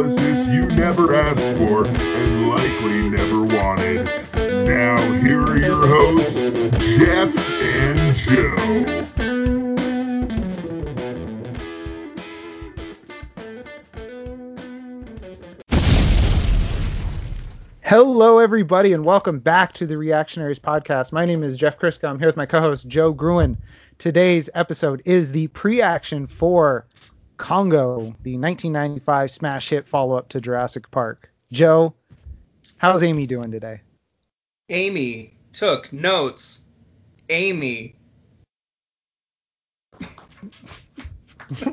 analysis you never asked for and likely never wanted. Now here are your hosts, Jeff and Joe. Hello, everybody, and welcome back to the Reactionaries podcast. My name is Jeff Kriska. I'm here with my co-host Joe Gruen. Today's episode is the pre-action for Congo, the 1995 smash hit follow-up to Jurassic Park. Joe, how's Amy doing today? Amy took notes. Amy.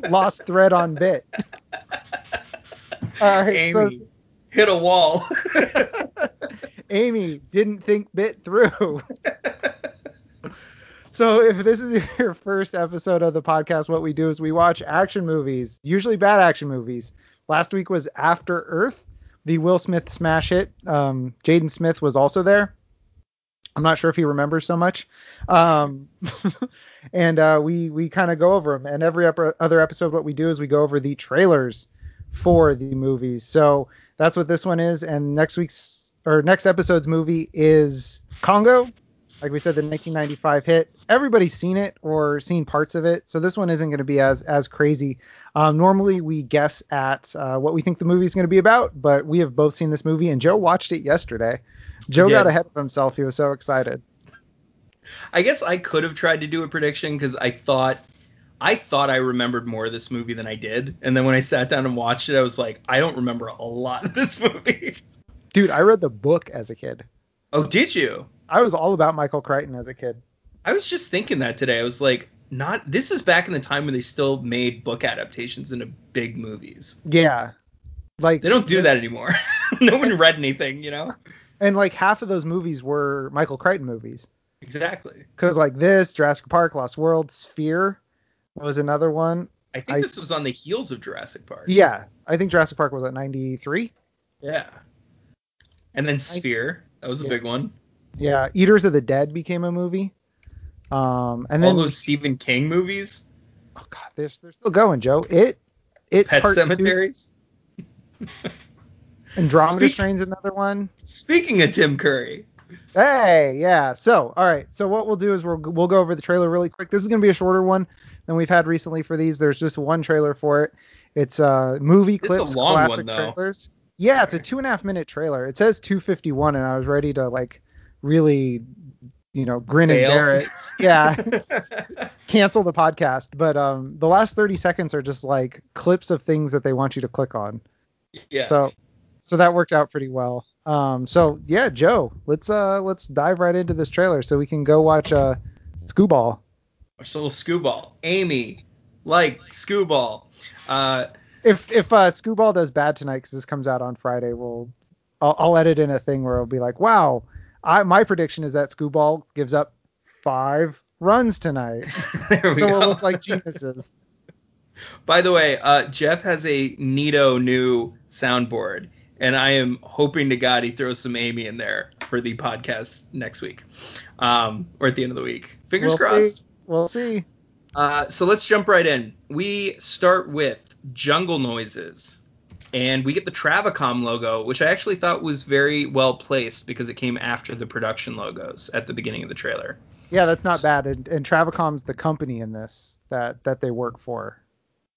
Lost thread on bit. All right, Amy so hit a wall. Amy didn't think bit through. So if this is your first episode of the podcast, what we do is we watch action movies, usually bad action movies. Last week was After Earth, the Will Smith smash hit. Um, Jaden Smith was also there. I'm not sure if he remembers so much. Um, and uh, we we kind of go over them. And every other episode, what we do is we go over the trailers for the movies. So that's what this one is. And next week's or next episode's movie is Congo, like we said, the 1995 hit. Everybody's seen it or seen parts of it, so this one isn't going to be as as crazy. Um, normally, we guess at uh, what we think the movie is going to be about, but we have both seen this movie, and Joe watched it yesterday. Joe did. got ahead of himself; he was so excited. I guess I could have tried to do a prediction because I thought I thought I remembered more of this movie than I did. And then when I sat down and watched it, I was like, I don't remember a lot of this movie. Dude, I read the book as a kid. oh, did you? I was all about Michael Crichton as a kid. I was just thinking that today. I was like, not this is back in the time when they still made book adaptations into big movies. Yeah, like They don't do that anymore. no one read anything, you know? and like half of those movies were Michael Crichton movies. Exactly. Because like this, Jurassic Park, Lost World, Sphere was another one. I think I- this was on the heels of Jurassic Park. Yeah, I think Jurassic Park was at 93. Yeah. And then Sphere, that was a Yeah. big one. Yeah, Eaters of the Dead became a movie. Um, and then All those Stephen King movies, oh god, they're, they're still going, Joe. It, it Pet Cemeteries. Andromeda Speak- Strain's another one. Speaking of Tim Curry, Hey, yeah. So, all right. So what we'll do is we'll we'll go over the trailer really quick. This is gonna be a shorter one than we've had recently for these. There's just one trailer for it. It's uh movie a clips, one, classic though. trailers. Yeah, it's a two and a half minute trailer. It says 251, and I was ready to like really, you know, grin and bear it. Yeah. cancel the podcast. But um, the last 30 seconds are just like clips of things that they want you to click on. yeah. So, so that worked out pretty well. Um, so yeah, Joe, let's uh let's dive right into this trailer so we can go watch uh Skubal. Watch a little Skubal. Amy, like Skubal. Uh, If if uh Skubal does bad tonight because this comes out on Friday, we'll I'll, I'll edit in a thing where it'll be like, wow, I my prediction is that Skubal gives up five runs tonight, we so go. we'll look like geniuses. By the way, uh, Jeff has a neato new soundboard, and I am hoping to God he throws some Amy in there for the podcast next week, um, or at the end of the week. Fingers We'll crossed. see. We'll see. Uh, so let's jump right in. We start with jungle noises, and we get the Travicom logo, which I actually thought was very well placed because it came after the production logos at the beginning of the trailer. Yeah, that's not bad. And, and Travicom's the company in this that that they work for.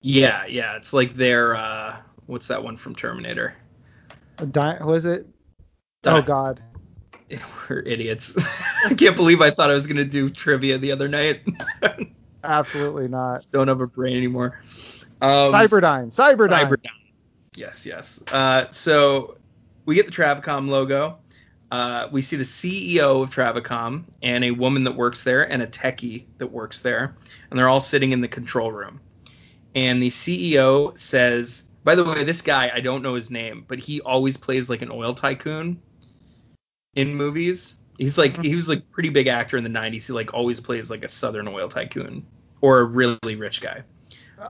Yeah, yeah, it's like their uh, what's that one from Terminator? Di- was it? Di- Oh God. We're idiots. I can't believe I thought I was gonna do trivia the other night. Absolutely not. Just don't have a brain anymore. Um, Cyberdyne. Cyberdyne. Cyberdyne. Yes, yes. Uh, so we get the Travicom logo. Uh, we see the CEO of Travicom and a woman that works there and a techie that works there, and they're all sitting in the control room. And the CEO says, by the way, this guy I don't know his name, but he always plays like an oil tycoon in movies. He's like he was like pretty big actor in the 90s. He like always plays like a southern oil tycoon or a really rich guy.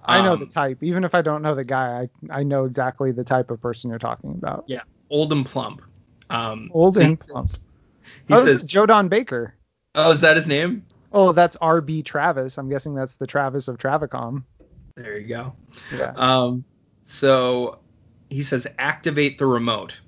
I know Um, the type. Even if I don't know the guy, I I know exactly the type of person you're talking about. Yeah, old and plump. Um, Old so and plump. He oh, this says, is Joe Don Baker. "Oh, is that his name?" Oh, that's RB Travis. I'm guessing that's the Travis of Travicom. There you go. Yeah. Um, so he says activate the remote,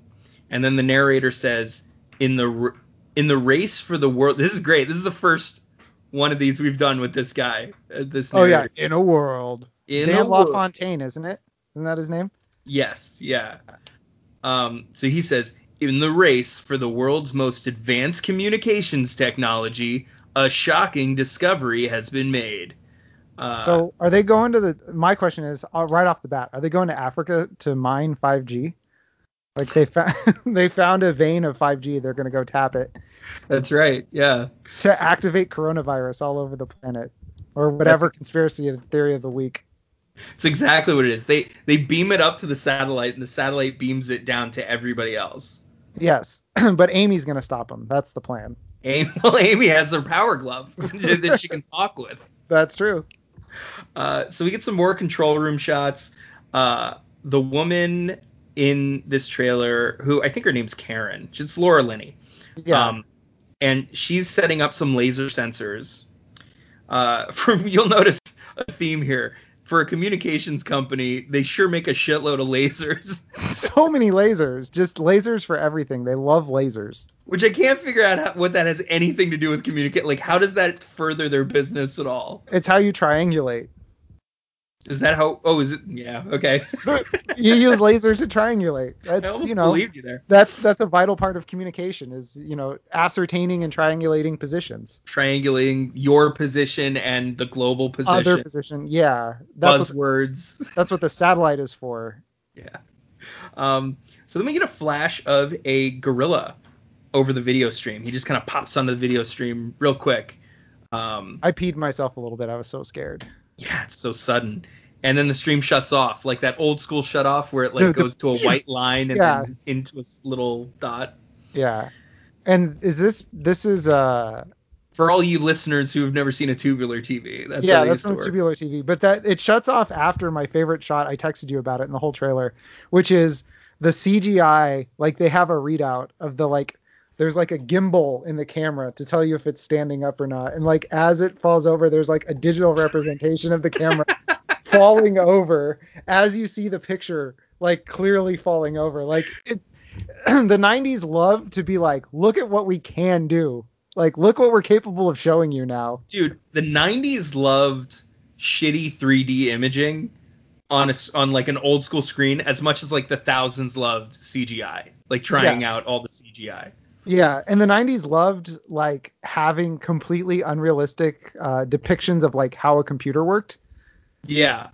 and then the narrator says in the r- in the race for the world. This is great. This is the first one of these we've done with this guy. uh, This Oh yeah, in a world. In Don a world. LaFontaine, isn't it? Isn't that his name? Yes, yeah. Um, so he says, in the race for the world's most advanced communications technology, a shocking discovery has been made. Uh, so are they going to the? My question is uh, right off the bat: Are they going to Africa to mine 5G? Like they found they found a vein of 5G. They're going to go tap it that's right. Yeah. to activate coronavirus all over the planet, or whatever conspiracy theory of the week. It's exactly what it is. They they beam it up to the satellite, and the satellite beams it down to everybody else. Yes, but Amy's going to stop them. That's the plan. Amy, well, Amy has her power glove that she can talk with. That's true. Uh, so we get some more control room shots. Uh, the woman in this trailer, who I think her name's Karen, she's Laura Linney. Yeah. Um, and she's setting up some laser sensors. Uh, from you'll notice a theme here. For a communications company, they sure make a shitload of lasers, so many lasers, just lasers for everything. They love lasers. which I can't figure out how, what that has anything to do with communicate. Like, how does that further their business at all? It's how you triangulate. Is that how? Oh, is it? Yeah. Okay. You use lasers to triangulate. I That's almost you know believed you there. that's that's a vital part of communication is you know ascertaining and triangulating positions. Triangulating your position and the global position. Other position, yeah. That's what, buzzwords. that's what the satellite is for. Yeah. Um, so then we get a flash of a gorilla over the video stream. He just kind of pops onto the video stream real quick. Um, I peed myself a little bit. I was so scared. Yeah, it's so sudden. And then the stream shuts off, like that old school shut off where it like The- the- goes to a white line and Yeah. then into a little dot. Yeah. And is this this is uh For all you listeners who have never seen a tubular TV, that's yeah that's from tubular TV, but that it shuts off after my favorite shot. I texted you about it in the whole trailer, which is the CGI. Like they have a readout of the like. There's like a gimbal in the camera to tell you if it's standing up or not, and like as it falls over, there's like a digital representation of the camera falling over as you see the picture like clearly falling over. Like it, the 90s love to be like, look at what we can do. Like look what we're capable of showing you now. dude, the 90s loved shitty 3D imaging on a on like an old school screen as much as like the thousands loved CGI, like trying out all the CGI. Yeah, and the 90s loved like having completely unrealistic uh, depictions of like how a computer worked. Yeah.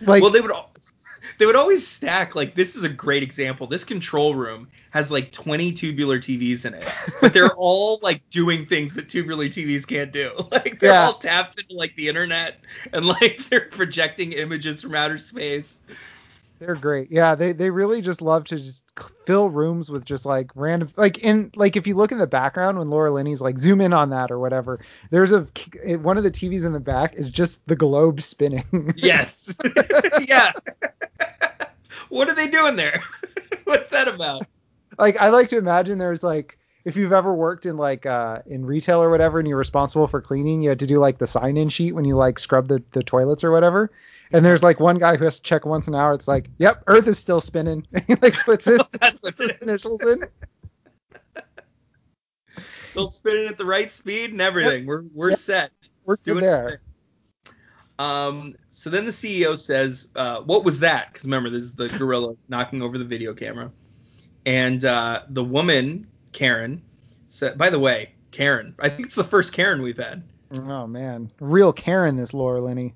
Like well, they would they would always stack like this is a great example. This control room has like 20 tubular TVs in it, but they're all like doing things that tubular TVs can't do. Like they're Yeah. all tapped into like the internet and like they're projecting images from outer space. They're great. Yeah, they they really just love to just fill rooms with just like random like in like if you look in the background when Laura Linney's like zoom in on that or whatever, there's a one of the TVs in the back is just the globe spinning. Yes. yeah. what are they doing there? What's that about? like I like to imagine there's like if you've ever worked in like uh in retail or whatever and you're responsible for cleaning, you had to do like the sign in sheet when you like scrub the, the toilets or whatever. And there's like one guy who has to check once an hour. It's like, yep, Earth is still spinning. And he like puts his, puts his initials in. They'll spin it at the right speed and everything. We're we're Yep. set. We're doing there. Um. So then the CEO says, uh, "What was that?" Because remember, this is the gorilla knocking over the video camera, and uh, the woman Karen said. By the way, Karen. I think it's the first Karen we've had. Oh man, real Karen, this Laura Linney.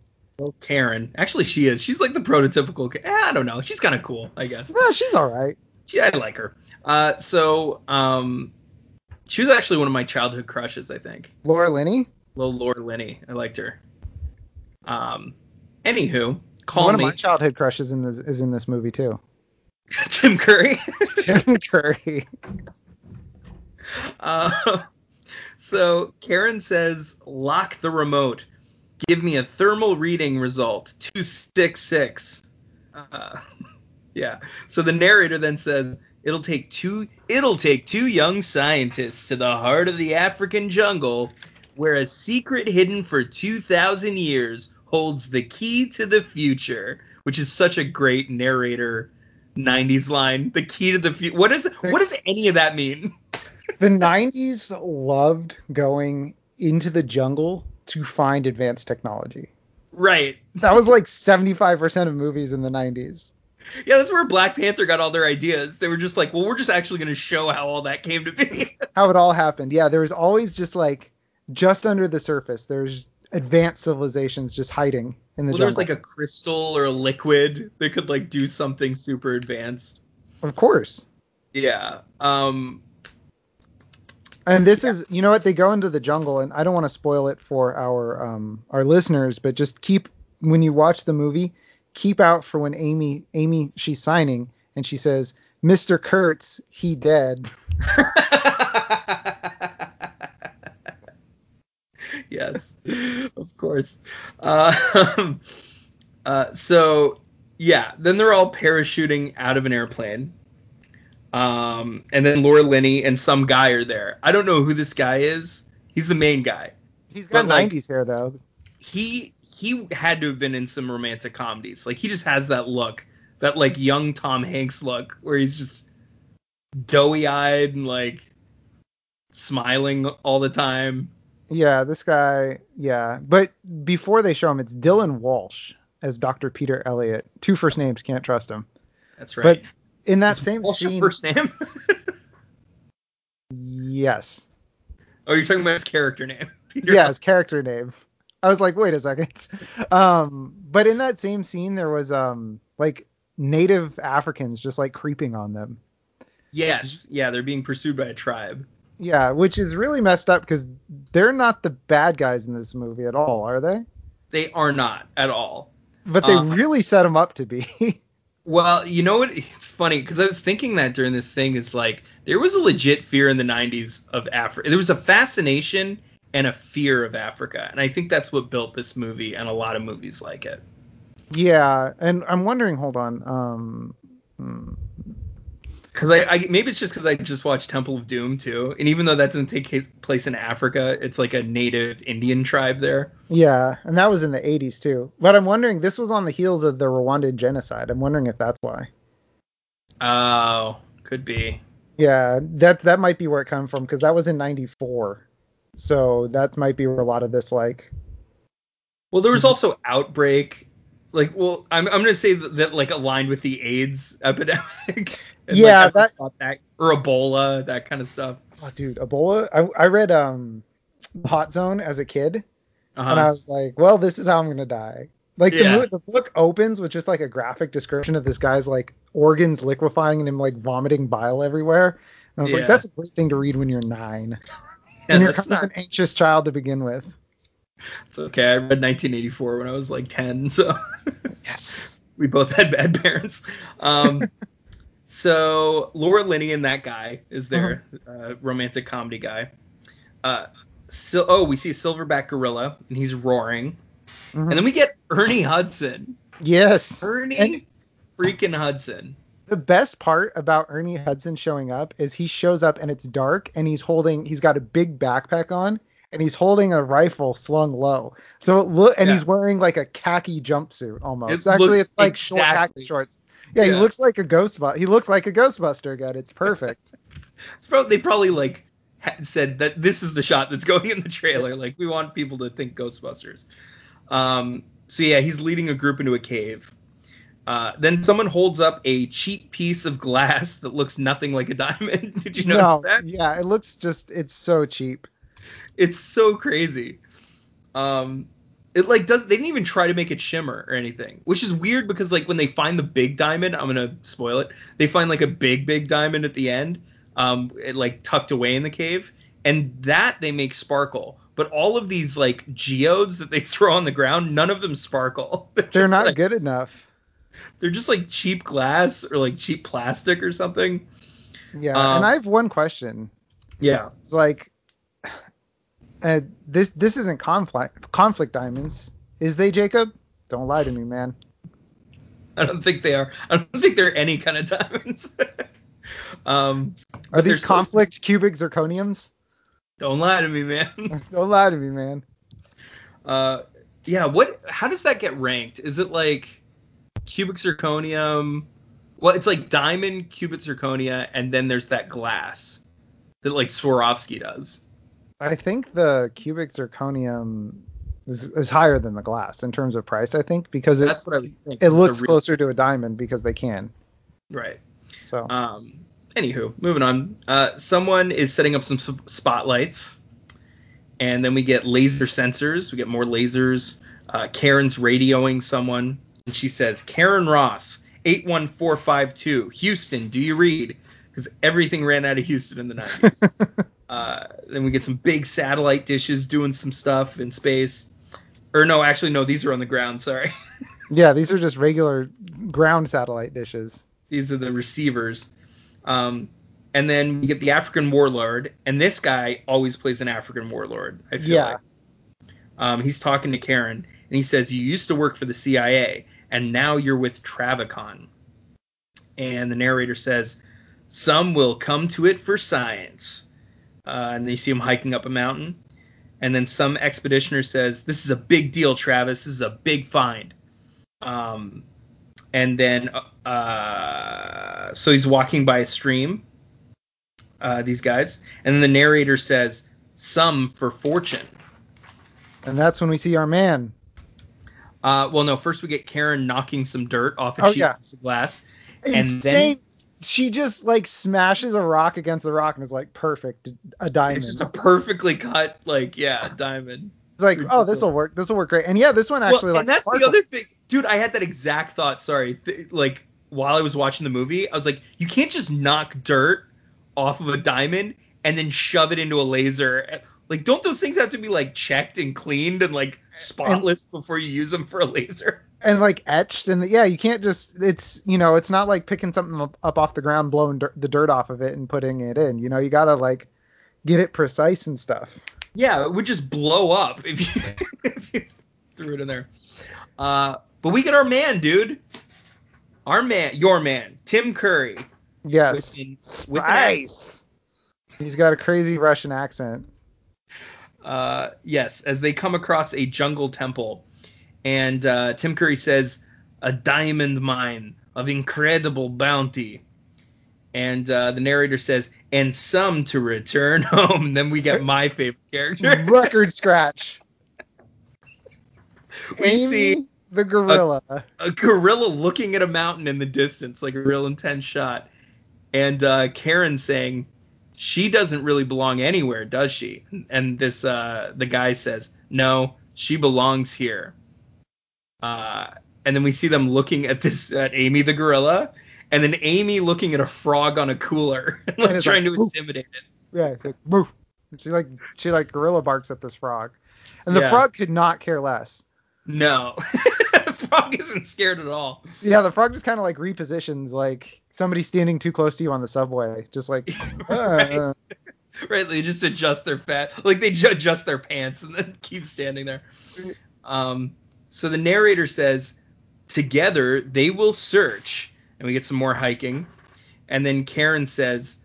Karen. Actually, she is. She's like the prototypical. Eh, I don't know. She's kind of cool, I guess. Yeah, she's all right. She, I like her. Uh, so um, she was actually one of my childhood crushes. I think. Laura Linney. Little Laura Linney. I liked her. Um, anywho, call One me of my childhood crushes in this is in this movie too. Tim Curry. Tim Curry. uh, so Karen says, lock the remote. Give me a thermal reading result. 266. Uh, yeah. So the narrator then says, it'll take two it'll take two young scientists to the heart of the African jungle where a secret hidden for 2000 years holds the key to the future which is such a great narrator 90s line. The key to the future. What is what does any of that mean? The 90s loved going into the jungle to find advanced technology. Right. That was like 75% of movies in the 90s. Yeah, that's where Black Panther got all their ideas. They were just like, well, we're just actually going to show how all that came to be. How it all happened. Yeah, there was always just like just under the surface. There's advanced civilizations just hiding in the well, jungle. there was like a crystal or a liquid that could like do something super advanced. Of course. Yeah. Um And this is, you know what? They go into the jungle, and I don't want to spoil it for our um our listeners, but just keep when you watch the movie, keep out for when Amy Amy she's signing and she says, "Mr. Kurtz, he dead." yes, of course. Uh, uh, so yeah, then they're all parachuting out of an airplane. Um, and then Laura Linney and some guy are there. I don't know who this guy is. He's the main guy. He's got But, like- 90s hair though. He he had to have been in some romantic comedies. Like he just has that look, that like young Tom Hanks look, where he's just doughy eyed and like smiling all the time. Yeah, this guy, yeah. But before they show him, it's Dylan Walsh as Dr. Peter Elliott. Two first names, can't trust him. That's right. But in that Is same Walsh your scene, first name? yes. oh, you're talking about his character name. Peter yeah, his character name. I was like, wait a second. Um, but in that same scene, there was um like native Africans just like creeping on them. Yes, yeah, they're being pursued by a tribe. Yeah, which is really messed up because they're not the bad guys in this movie at all, are they? They are not at all. But they Uh, really set them up to be. Well, you know what? It's funny because I was thinking that during this thing is like there was a legit fear in the 90s of Africa. There was a fascination and a fear of Africa, and I think that's what built this movie and a lot of movies like it. yeah, and I'm wondering, hold on. Um, hmm. Because I, I maybe it's just because I just watched Temple of Doom too, and even though that doesn't take case- place in Africa, it's like a native Indian tribe there. yeah, and that was in the 80s too. But I'm wondering, this was on the heels of the Rwandan genocide. I'm wondering if that's why. Oh, could be. Yeah, that that might be where it comes from because that was in '94. So that might be where a lot of this like. Well, there was mm-hmm. also outbreak. Like, well, I'm I'm gonna say that, that like aligned with the AIDS epidemic. And, Yeah, like, that- that or Ebola, that kind of stuff. Oh, dude, Ebola. I I read um, Hot Zone as a kid, Uh-huh. and I was like, well, this is how I'm gonna die. Like the Yeah. mo- the book opens with just like a graphic description of this guy's like organs liquefying and him like vomiting bile everywhere. And I was Yeah. like, that's a great thing to read when you're nine, Yeah, and you're kind of an anxious child to begin with. It's okay. I read 1984 when I was like 10, so Yes. we both had bad parents. Um, so Laura Linney and that guy is their uh, romantic comedy guy. Uh, so, oh, we see a silverback gorilla and he's roaring, Mhm. and then we get Ernie Hudson. Yes. Ernie And- freaking Hudson. The best part about Ernie Hudson showing up is he shows up and it's dark and he's holding he's got a big backpack on and he's holding a rifle slung low. So it look and Yeah. he's wearing like a khaki jumpsuit almost. It Actually, it's like short khaki shorts. Yeah, he looks like a ghostbuster. He looks like a Ghostbuster again. It's perfect. It's probably, they probably like said that this is the shot that's going in the trailer. Like we want people to think Ghostbusters. Um, so yeah, he's leading a group into a cave. Uh, then someone holds up a cheap piece of glass that looks nothing like a diamond. Did you notice no, that? yeah, it looks just it's so cheap. It's so crazy. Um, it like does they didn't even try to make it shimmer or anything, which is weird because like when they find the big diamond, I'm gonna spoil it. They find like a big big diamond at the end, um, it, like tucked away in the cave, and that they make sparkle. But all of these like geodes that they throw on the ground, none of them sparkle. They're just, not like- good enough. They're just like cheap glass or like cheap plastic or something. Yeah, Um, and I have one question. Yeah. It's like uh, this this isn't conflict conflict diamonds, is they, Jacob? Don't lie to me, man. I don't think they are. I don't think they're any kind of diamonds. um, Are these supposed to- conflict cubic zirconiums? Don't lie to me, man. Don't lie to me, man. Uh, yeah. What? How does that get ranked? Is it like cubic zirconium. Well, it's like diamond, cubic zirconia, and then there's that glass that like Swarovski does. I think the cubic zirconium is, is higher than the glass in terms of price. I think because it That's what I think. it looks real- closer to a diamond because they can. Right. So Um. Anywho, moving on. Uh, someone is setting up some spotlights, and then we get laser sensors. We get more lasers. Uh, Karen's radioing someone, and she says, "Karen Ross, eight one four five two, Houston. Do you read?" Because everything ran out of Houston in the 90s. uh, then we get some big satellite dishes doing some stuff in space. Or no, actually no, these are on the ground. Sorry. yeah, these are just regular ground satellite dishes. These are the receivers. Um, and then we get the African warlord, and this guy always plays an African warlord. I feel Yeah. like. Um, he's talking to Karen, and he says, "You used to work for the CIA, and now you're with Travicom." And the narrator says, "Some will come to it for science." Uh, and they see him hiking up a mountain. And then some expeditioner says, "This is a big deal, Travis. This is a big find." Um, and then uh, so he's walking by a stream. Uh, these guys, and then the narrator says, "Some for fortune." And that's when we see our man. Uh, well, no, first we get Karen knocking some dirt off a Oh, yeah. of glass. And then- Insane. She just like smashes a rock against the rock and is like perfect, a diamond. It's just a perfectly cut, like, yeah, diamond. It's like, oh, this will work. This will work great. And yeah, this one actually well, like and that's the other thing, dude. I had that exact thought. Sorry, th- like while I was watching the movie, I was like, you can't just knock dirt off of a diamond and then shove it into a laser. Like, don't those things have to be like checked and cleaned and like spotless before you use them for a laser? And like etched and yeah, you can't just it's you know it's not like picking something up, up off the ground, blowing dirt, the dirt off of it and putting it in. You know, you gotta like get it precise and stuff. Yeah, it would just blow up if you, if you threw it in there. Uh, but we get our man, dude. Our man, your man, Tim Curry. Yes, With an- with He's got a crazy Russian accent. Uh, yes, as they come across a jungle temple, and uh, Tim Curry says, "A diamond mine of incredible bounty." And uh, the narrator says, "And some to return home." then we get my favorite character. Record scratch. we Amy see the gorilla. a gorilla looking at a mountain in the distance, like a real intense shot. And uh, Karen saying, "She doesn't really belong anywhere, does she?" And this uh, the guy says, "No, she belongs here." Uh, and then we see them looking at this at Amy the gorilla, and then Amy looking at a frog on a cooler, like trying like, to intimidate it. yeah, it's like woof. She like she like gorilla barks at this frog, and the Yeah. frog could not care less. No, frog isn't scared at all. Yeah, the frog just kind of like repositions, like somebody standing too close to you on the subway, just like. Right. uh, right? They just adjust their fat, like they ju- adjust their pants and then keep standing there. Um, so the narrator says, together they will search, and we get some more hiking. And then Karen says,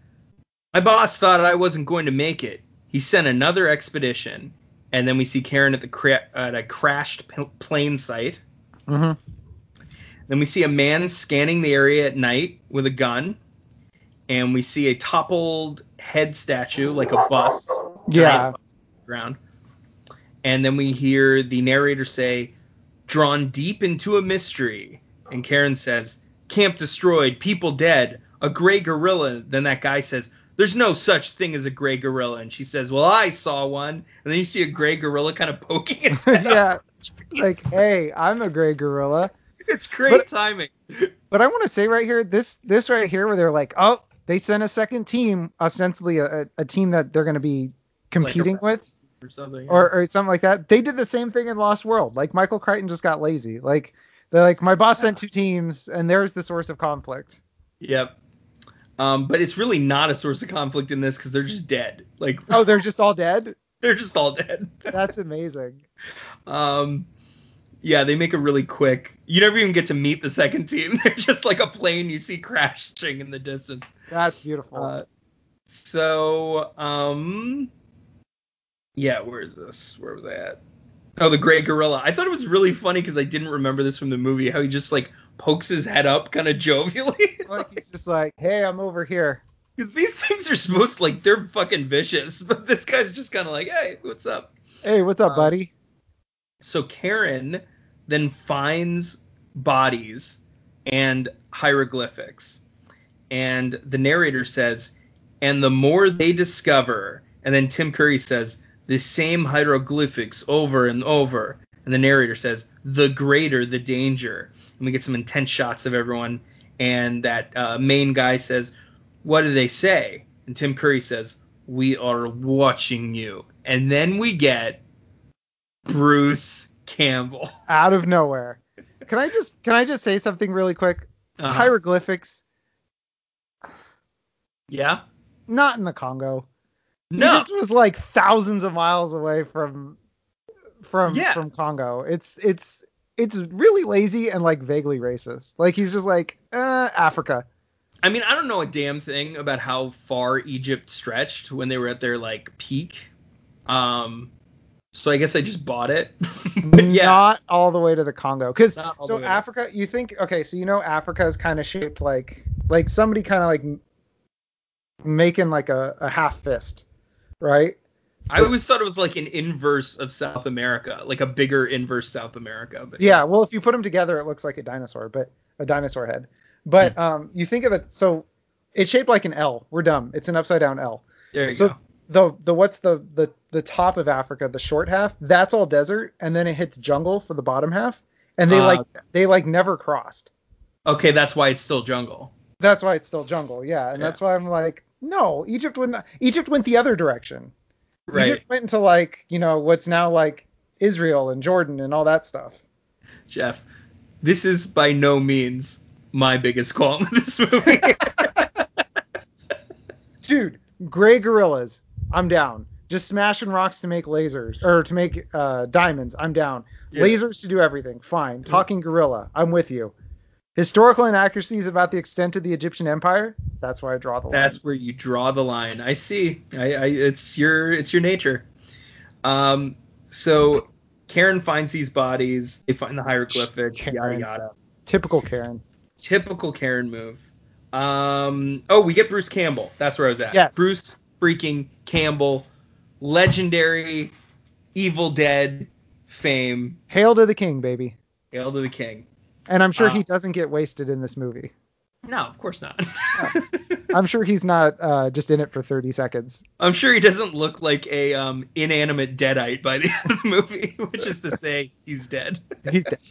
my boss thought I wasn't going to make it. He sent another expedition. And then we see Karen at the cra- at a crashed p- plane site. mhm. Then we see a man scanning the area at night with a gun. And we see a toppled head statue, like a bust. Yeah. bust ground. And then we hear the narrator say, drawn deep into a mystery. And Karen says, camp destroyed, people dead, a gray gorilla. Then that guy says, there's no such thing as a gray gorilla. And she says, well, I saw one. And then you see a gray gorilla kind of poking its head yeah, like hey, I'm a gray gorilla. It's great But- timing. But I want to say right here, this this right here, where they're like, oh, they sent a second team, ostensibly a, a team that they're going to be competing with, Or something. or, or something like that. They did the same thing in Lost World. Like Michael Crichton just got lazy. Like they're like, my boss sent two teams, and there's the source of conflict. Yep. Um, but it's really not a source of conflict in this because they're just dead. Like, Oh, they're just all dead. they're just all dead. That's amazing. Um, yeah, they make a really quick. You never even get to meet the second team. They're just like a plane you see crashing in the distance. That's beautiful. Uh, so, um, yeah, where is this? Where was I at? Oh, the gray gorilla. I thought it was really funny because I didn't remember this from the movie. How he just like pokes his head up kind of jovially. like he's just like, hey, I'm over here. Because these things are supposed to, like, they're fucking vicious, but this guy's just kind of like, hey, what's up? Hey, what's up, Um, buddy? So Karen then finds bodies and hieroglyphics. And the narrator says, and the more they discover, and then Tim Curry says, the same hieroglyphics over and over. And the narrator says, the greater the danger. And we get some intense shots of everyone. And that uh, main guy says, what do they say? And Tim Curry says, we are watching you. And then we get Bruce Campbell. Out of nowhere. Can I just can I just say something really quick? Uh-huh. Hieroglyphics, Yeah. not in the Congo. No. Egypt was like thousands of miles away from from Yeah. from Congo. It's it's it's really lazy and like vaguely racist. Like he's just like, uh, Africa. I mean, I don't know a damn thing about how far Egypt stretched when they were at their like peak. Um, so I guess I just bought it. but yeah. Not all the way to the Congo. Because Not all the so Africa, you think okay, so you know Africa is kind of shaped like like somebody kind of like making like a, a half fist, right? I always thought it was like an inverse of South America, like a bigger inverse South America. But Yeah, well, if you put them together, it looks like a dinosaur, but a dinosaur head. Hmm. But um, you think of it, so it's shaped like an L. We're dumb. It's an upside down L. there you So go. the the what's the the the top of Africa, the short half, that's all desert, and then it hits jungle for the bottom half, and they Uh, like they like never crossed. Okay, that's why it's still jungle. That's why it's still jungle, yeah, and Yeah. that's why I'm like, no, Egypt not. Egypt went the other direction. Right. Egypt went into like you know what's now like Israel and Jordan and all that stuff. Jeff, this is by no means my biggest qualm with this movie. dude, gray gorillas, I'm down. Just smashing rocks to make lasers or to make uh, diamonds, I'm down. Yeah. Lasers to do everything, fine. Talking gorilla, I'm with you. Historical inaccuracies about the extent of the Egyptian empire, that's where I draw the line. That's where you draw the line. I see. I, I it's your it's your nature. Um, so Karen finds these bodies. They find the hieroglyphic. Yada yada. typical Karen. Typical Karen move. Um, oh, we get Bruce Campbell. That's where I was at. Yes. Bruce freaking Campbell, legendary Evil Dead fame. Hail to the king, baby. Hail to the king. And I'm sure he doesn't get wasted in this movie. No, of course not. I'm sure he's not uh, just in it for 30 seconds. I'm sure he doesn't look like a um, inanimate deadite by the end of the movie, which is to say he's dead. He's dead.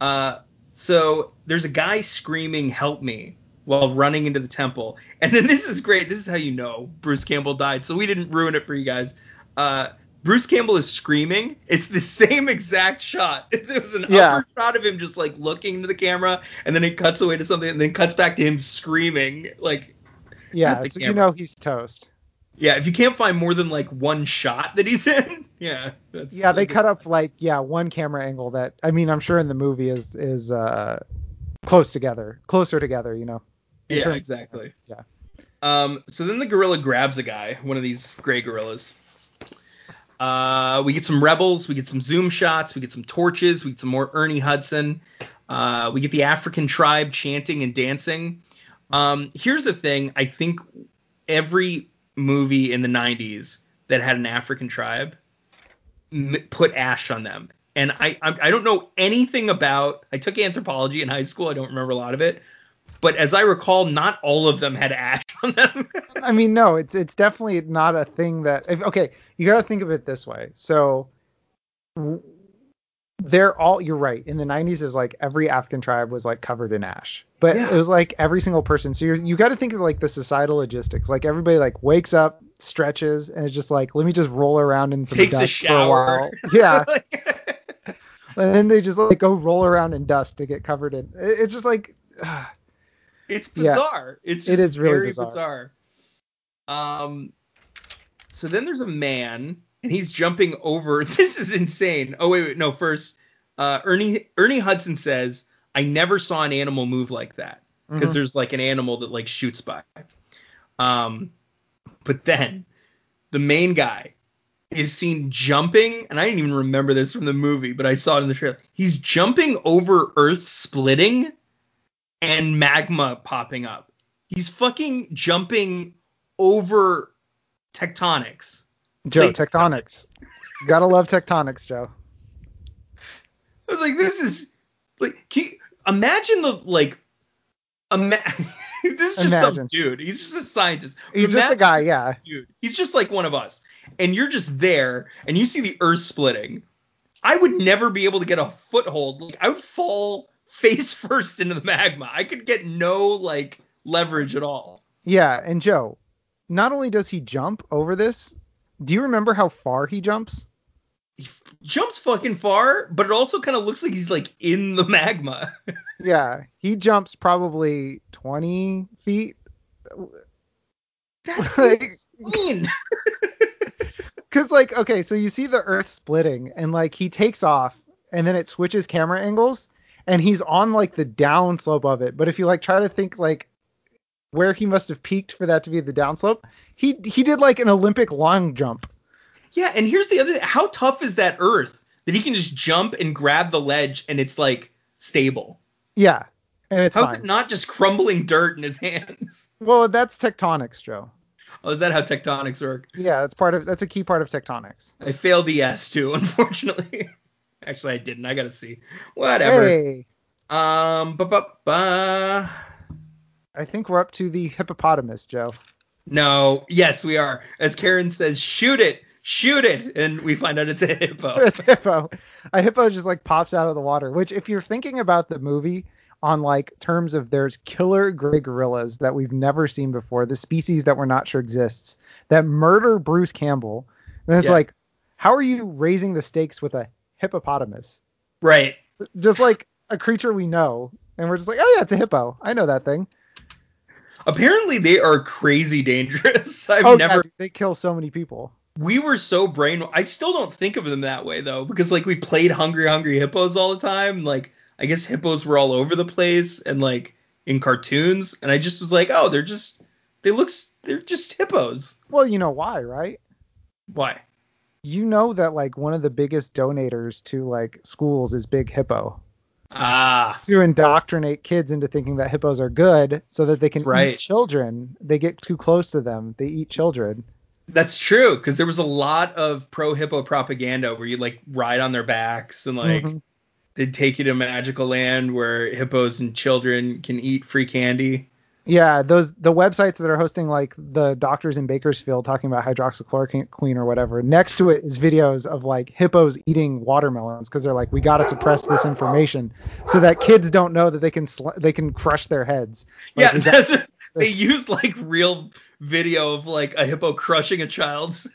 Uh, so there's a guy screaming "Help me!" while running into the temple, and then this is great. This is how you know Bruce Campbell died. So we didn't ruin it for you guys. Uh, Bruce Campbell is screaming. It's the same exact shot. It's, it was an Yeah. upper shot of him just like looking into the camera, and then it cuts away to something, and then cuts back to him screaming. Like, Yeah, so you know he's toast. yeah, if you can't find more than like one shot that he's in, yeah, that's Yeah, they cut up like yeah one camera angle that I mean I'm sure in the movie is is uh close together, closer together, you know. Yeah, exactly. Yeah. Um, so then the gorilla grabs a guy, one of these gray gorillas. Uh, we get some rebels, we get some zoom shots, we get some torches, we get some more Ernie Hudson. Uh, we get the African tribe chanting and dancing. Um, here's the thing: I think every movie in the 90s that had an African tribe m- put ash on them. And I, I I don't know anything about. I took anthropology in high school. I don't remember a lot of it. But as I recall, not all of them had ash on them. I mean no, it's it's definitely not a thing that if, okay, you got to think of it this way. So they're all you're right. In the 90s it was like every African tribe was like covered in ash. But Yeah. it was like every single person. So you're, you got to think of like the societal logistics. Like everybody like wakes up, stretches and it's just like let me just roll around in some Takes dust for a while. Yeah. Like- and then they just like go roll around in dust to get covered in. it- It's just like, It's Yeah. bizarre. It's It just is really very bizarre. bizarre. Um, so then there's a man, and he's jumping over. This is insane. Oh wait, wait, no. First, uh, Ernie Ernie Hudson says, "I never saw an animal move like that because Mhm. there's like an animal that like shoots by." Um, but then the main guy is seen jumping, and I didn't even remember this from the movie, but I saw it in the trailer. He's jumping over Earth splitting and magma popping up. He's fucking jumping over tectonics. Joe, Like- tectonics. Gotta love tectonics, Joe. I was like, this is like, can you, imagine the like, ima- this is just some dude. He's just a scientist. He's just a guy, yeah. dude. He's just like one of us. And you're just there and you see the earth splitting. I would never be able to get a foothold. Like I would fall face first into the magma. I could get no like leverage at all. Yeah, and Joe, not only does he jump over this, do you remember how far he jumps? He jumps fucking far, but it also kind of looks like he's like in the magma. Yeah, he jumps probably 20 feet. That's Like- insane. Cause like, okay, so you see the Earth splitting, and like he takes off, and then it switches camera angles, and he's on like the downslope of it. But if you like try to think like where he must have peaked for that to be the downslope, he he did like an Olympic long jump. Yeah, and here's the other how tough is that earth that he can just jump and grab the ledge and it's like stable. Yeah, and it's fine. not just crumbling dirt in his hands? well, that's tectonics, Joe. Oh, is that how tectonics work? Yeah, that's part of that's a key part of tectonics. I failed the S too, unfortunately. Actually, I didn't. I gotta see. Whatever. Hey, Um, ba ba ba. I think we're up to the hippopotamus, Joe. No. Yes, we are. As Karen says, shoot it, shoot it, and we find out it's a hippo. it's a hippo. A hippo just like pops out of the water. Which, if you're thinking about the movie on like terms of there's killer gray gorillas that we've never seen before, the species that we're not sure exists, that murder Bruce Campbell, then it's Yeah. like, how are you raising the stakes with a hippopotamus? right. Just like a creature we know, and we're just like, oh yeah, it's a hippo. I know that thing. Apparently, they are crazy dangerous. I've oh, never. yeah, dude, they kill so many people. we were so brain I still don't think of them that way though because like we played Hungry Hungry Hippos all the time like I guess hippos were all over the place and like in cartoons and I just was like oh they're just they look they're just hippos Well, you know why, right? why You know that like one of the biggest donators to like schools is Big Hippo. ah to indoctrinate kids into thinking that hippos are good so that they can Right. eat children. They get too close to them. They eat children. that's true because there was a lot of pro hippo propaganda where you like ride on their backs and like Mhm. they'd take you to magical land where hippos and children can eat free candy Yeah, those the websites that are hosting like the doctors in Bakersfield talking about hydroxychloroquine or whatever. Next to it is videos of like hippos eating watermelons because they're like we got to suppress this information so that kids don't know that they can sl- they can crush their heads. Like, yeah that's they used like real video of like a hippo crushing a child's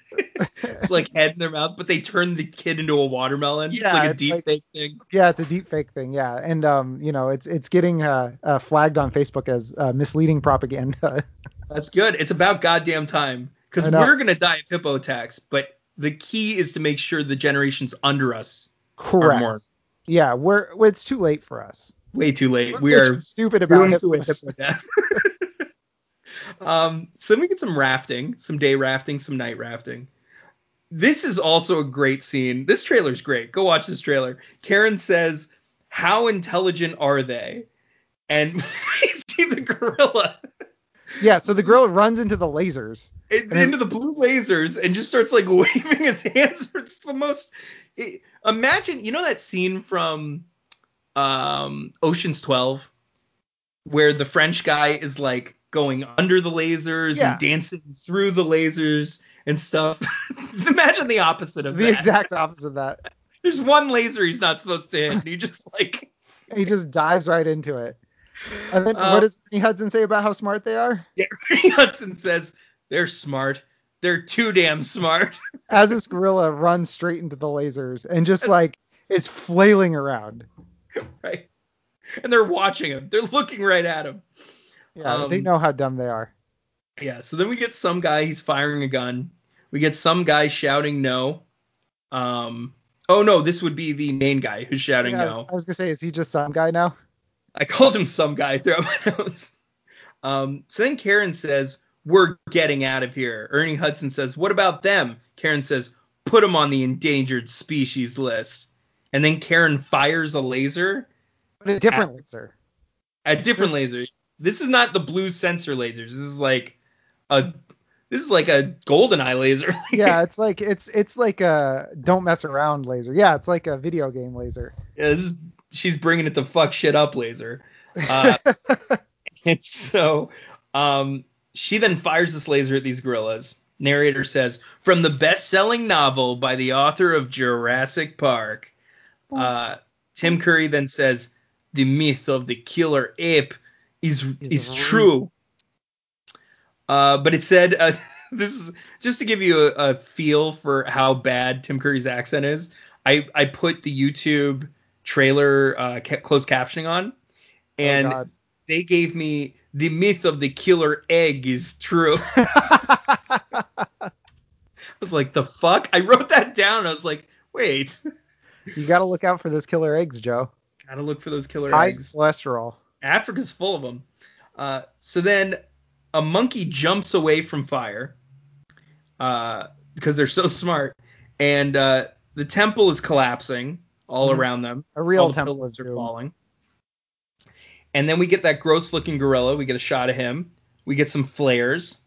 like head in their mouth, but they turned the kid into a watermelon. Yeah, it's like a deep like- fake thing. Yeah, it's a deep fake thing. Yeah, and um, you know, it's it's getting uh, uh flagged on Facebook as uh, misleading propaganda. That's good. It's about goddamn time because we're gonna die of hippo attacks, but the key is to make sure the generations under us are Correct. more. Yeah, we're it's too late for us. Way too late. We We're stupid about hippos. hippo death. um, so then we get some rafting, some day rafting, some night rafting. This is also a great scene. This trailer's great. Go watch this trailer. Karen says, "How intelligent are they?" And we see the gorilla Yeah, so the gorilla runs into the lasers. in- into the blue lasers and just starts like waving his hands. It's the most. It, imagine, you know that scene from um, Ocean's Twelve where the French guy is like going under the lasers Yeah. and dancing through the lasers and stuff. Imagine the opposite of that. The that. exact opposite of that. There's one laser he's not supposed to hit, and he just like He just dives right into it. And then Uh, what does Ernie Hudson say about how smart they are? yeah, Ernie Hudson says they're smart. They're too damn smart. As this gorilla runs straight into the lasers and just like is flailing around. right? And they're watching him. They're looking right at him. Yeah, they Um, know how dumb they are. Yeah. So then we get some guy. He's firing a gun. We get some guy shouting no. Um. Oh no, this would be the main guy who's shouting Yeah, I, was, no. I was gonna say, is he just some guy now? I called him some guy throughout my notes. Um. So then Karen says, "We're getting out of here." Ernie Hudson says, "What about them?" Karen says, put them on the endangered species list. And then Karen fires a laser But a different laser. a different laser. This is not the blue sensor lasers. This is like a this is like a golden eye laser. Yeah, it's like it's it's like a don't mess around laser. Yeah, it's like a video game laser. Yeah, this is she's bringing it to fuck shit up laser. Uh, and so um, she then fires this laser at these gorillas. Narrator says, from the best-selling novel by the author of Jurassic Park. Uh, Tim Curry then says, the myth of the killer ape is is real." true. Uh, but it said uh, this is just to give you a, a feel for how bad Tim Curry's accent is. I I put the YouTube trailer uh, ca- closed captioning on, and oh, they gave me the myth of the killer egg is true. I was like, the fuck? I wrote that down. I was like, wait, you got to look out for those killer eggs, Joe. gotta look for those killer High eggs. cholesterol. Africa's full of them. Uh, so then a monkey jumps away from fire uh, because they're so smart, and uh, the temple is collapsing all Mhm. around them. A real all the temple pillars of are doom. falling. And then we get that gross-looking gorilla. We get a shot of him. We get some flares,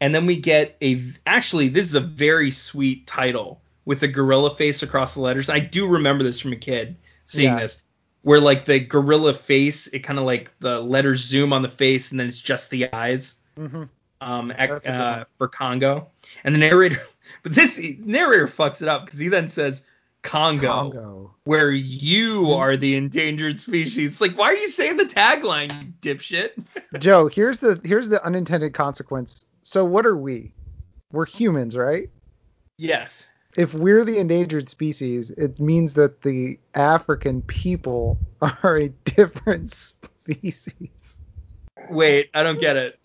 and then we get a. Actually, this is a very sweet title with a gorilla face across the letters. I do remember this from a kid seeing Yeah. this, where like the gorilla face, it kind of like the letters zoom on the face, and then it's just the eyes. hmm Um, ec- That's a good uh, for Congo, and the narrator, but this narrator fucks it up because he then says Congo Congo. where you are the endangered species. It's like, why are you saying the tagline, you dipshit? Joe, here's the here's the unintended consequence. So what are we? We're humans, right? yes. If we're the endangered species, it means that the African people are a different species. Wait, I don't get it.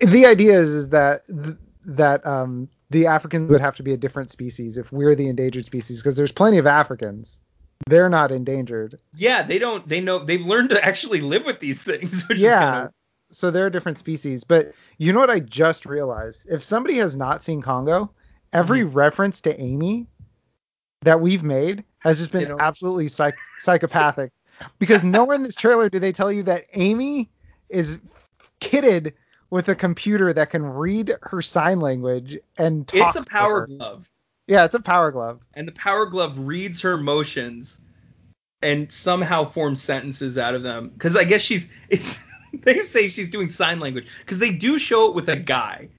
The idea is is that th- that um the Africans would have to be a different species if we're the endangered species because there's plenty of Africans. They're not endangered. Yeah, they don't. They know. They've learned to actually live with these things. Which yeah. Is kind of, So they're a different species. But you know what I just realized? If somebody has not seen Congo, every Mm-hmm. reference to Amy that we've made has just been absolutely psych- psychopathic. Because nowhere in this trailer do they tell you that Amy is kitted with a computer that can read her sign language and talk. it's a power glove, Yeah, it's a power glove. and the power glove reads her motions and somehow forms sentences out of them. Because I guess she's. It's. They say she's doing sign language because they do show it with a guy,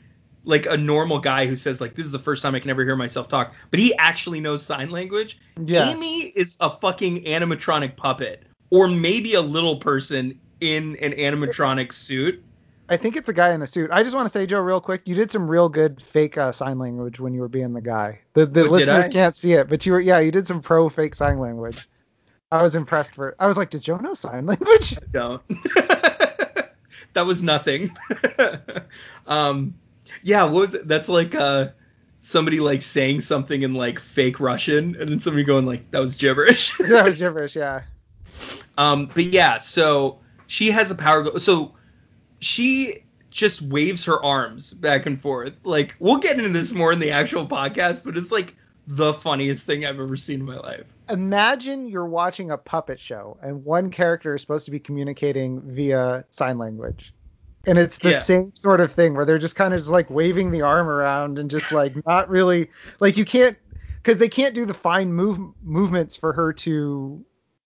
like a normal guy who says like, "This is the first time I can ever hear myself talk," but he actually knows sign language. Yeah. Amy is a fucking animatronic puppet, or maybe a little person in an animatronic suit. I think it's a guy in a suit. I just want to say, Joe, real quick, you did some real good fake uh, sign language when you were being the guy. The the Oh, listeners can't see it, but you were yeah, you did some pro fake sign language. I was impressed for. I was like, does Joe know sign language? Don't. that was nothing. um, yeah, what was it? That's like uh, somebody like saying something in like fake Russian, and then somebody going like, "That was gibberish." that was gibberish. Yeah. Um, but yeah, so she has a power go. So she just waves her arms back and forth. Like we'll get into this more in the actual podcast, but it's like the funniest thing I've ever seen in my life. Imagine you're watching a puppet show and one character is supposed to be communicating via sign language. And it's the Yeah. same sort of thing where they're just kind of just like waving the arm around and just like not really like you can't because they can't do the fine move movements for her to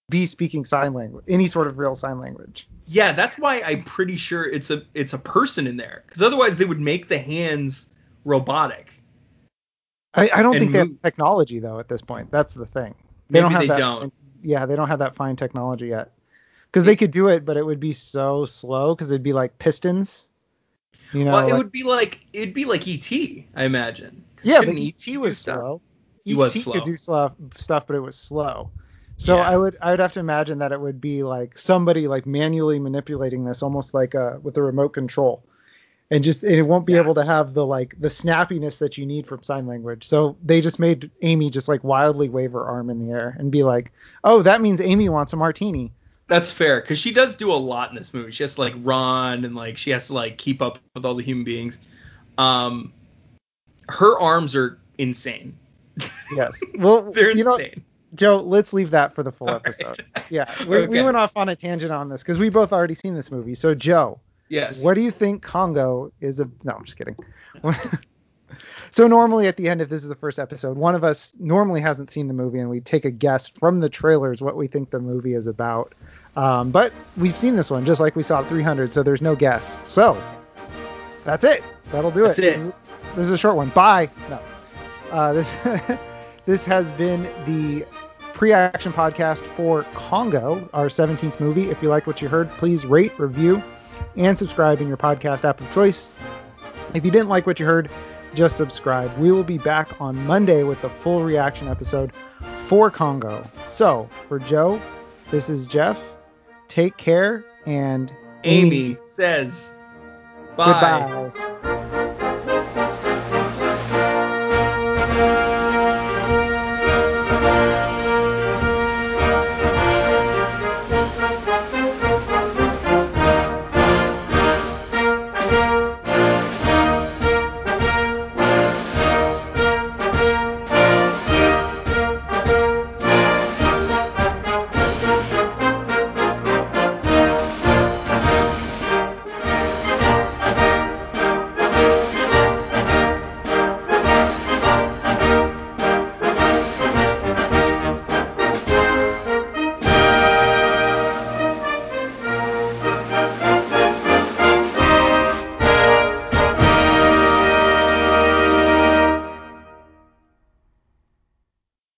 be speaking sign language, any sort of real sign language. Yeah, that's why I'm pretty sure it's a it's a person in there, because otherwise they would make the hands robotic. I, I don't think they have technology though at this point. That's the thing. They Maybe don't have they that. don't. Yeah, they don't have that fine technology yet. Because they could do it, but it would be so slow. Because it'd be like pistons. You know. well, it like- would be like it'd be like ET, I imagine. yeah, but ET was slow. He ET was could do slow, stuff, but it was slow. So Yeah. I would I would have to imagine that it would be like somebody like manually manipulating this, almost like uh with a remote control, and just and it won't be Yeah. able to have the like the snappiness that you need from sign language. So they just made Amy just like wildly wave her arm in the air and be like, oh, that means Amy wants a martini. That's fair, because she does do a lot in this movie. She has to like run and like she has to like keep up with all the human beings. Um, her arms are insane. Yes. Well, They're you know, insane. Joe, let's leave that for the full All right. episode. Yeah, we, we went off on a tangent on this because we both already seen this movie. So, Joe, Yes. what do you think Congo is a? No, I'm just kidding. So normally at the end, if this is the first episode, one of us normally hasn't seen the movie, and we take a guess from the trailers what we think the movie is about. Um, but we've seen this one just like we saw 300, so there's no guess. So that's it. That'll do That's it. it. This, is, this is a short one. Bye. No. Uh, this this has been the pre-action podcast for Congo, our 17th movie. If you liked what you heard, please rate, review, and subscribe in your podcast app of choice. If you didn't like what you heard, just subscribe. We will be back on Monday with the full reaction episode for Congo. So, for Joe, this is Jeff. Take care and Amy says, bye. goodbye.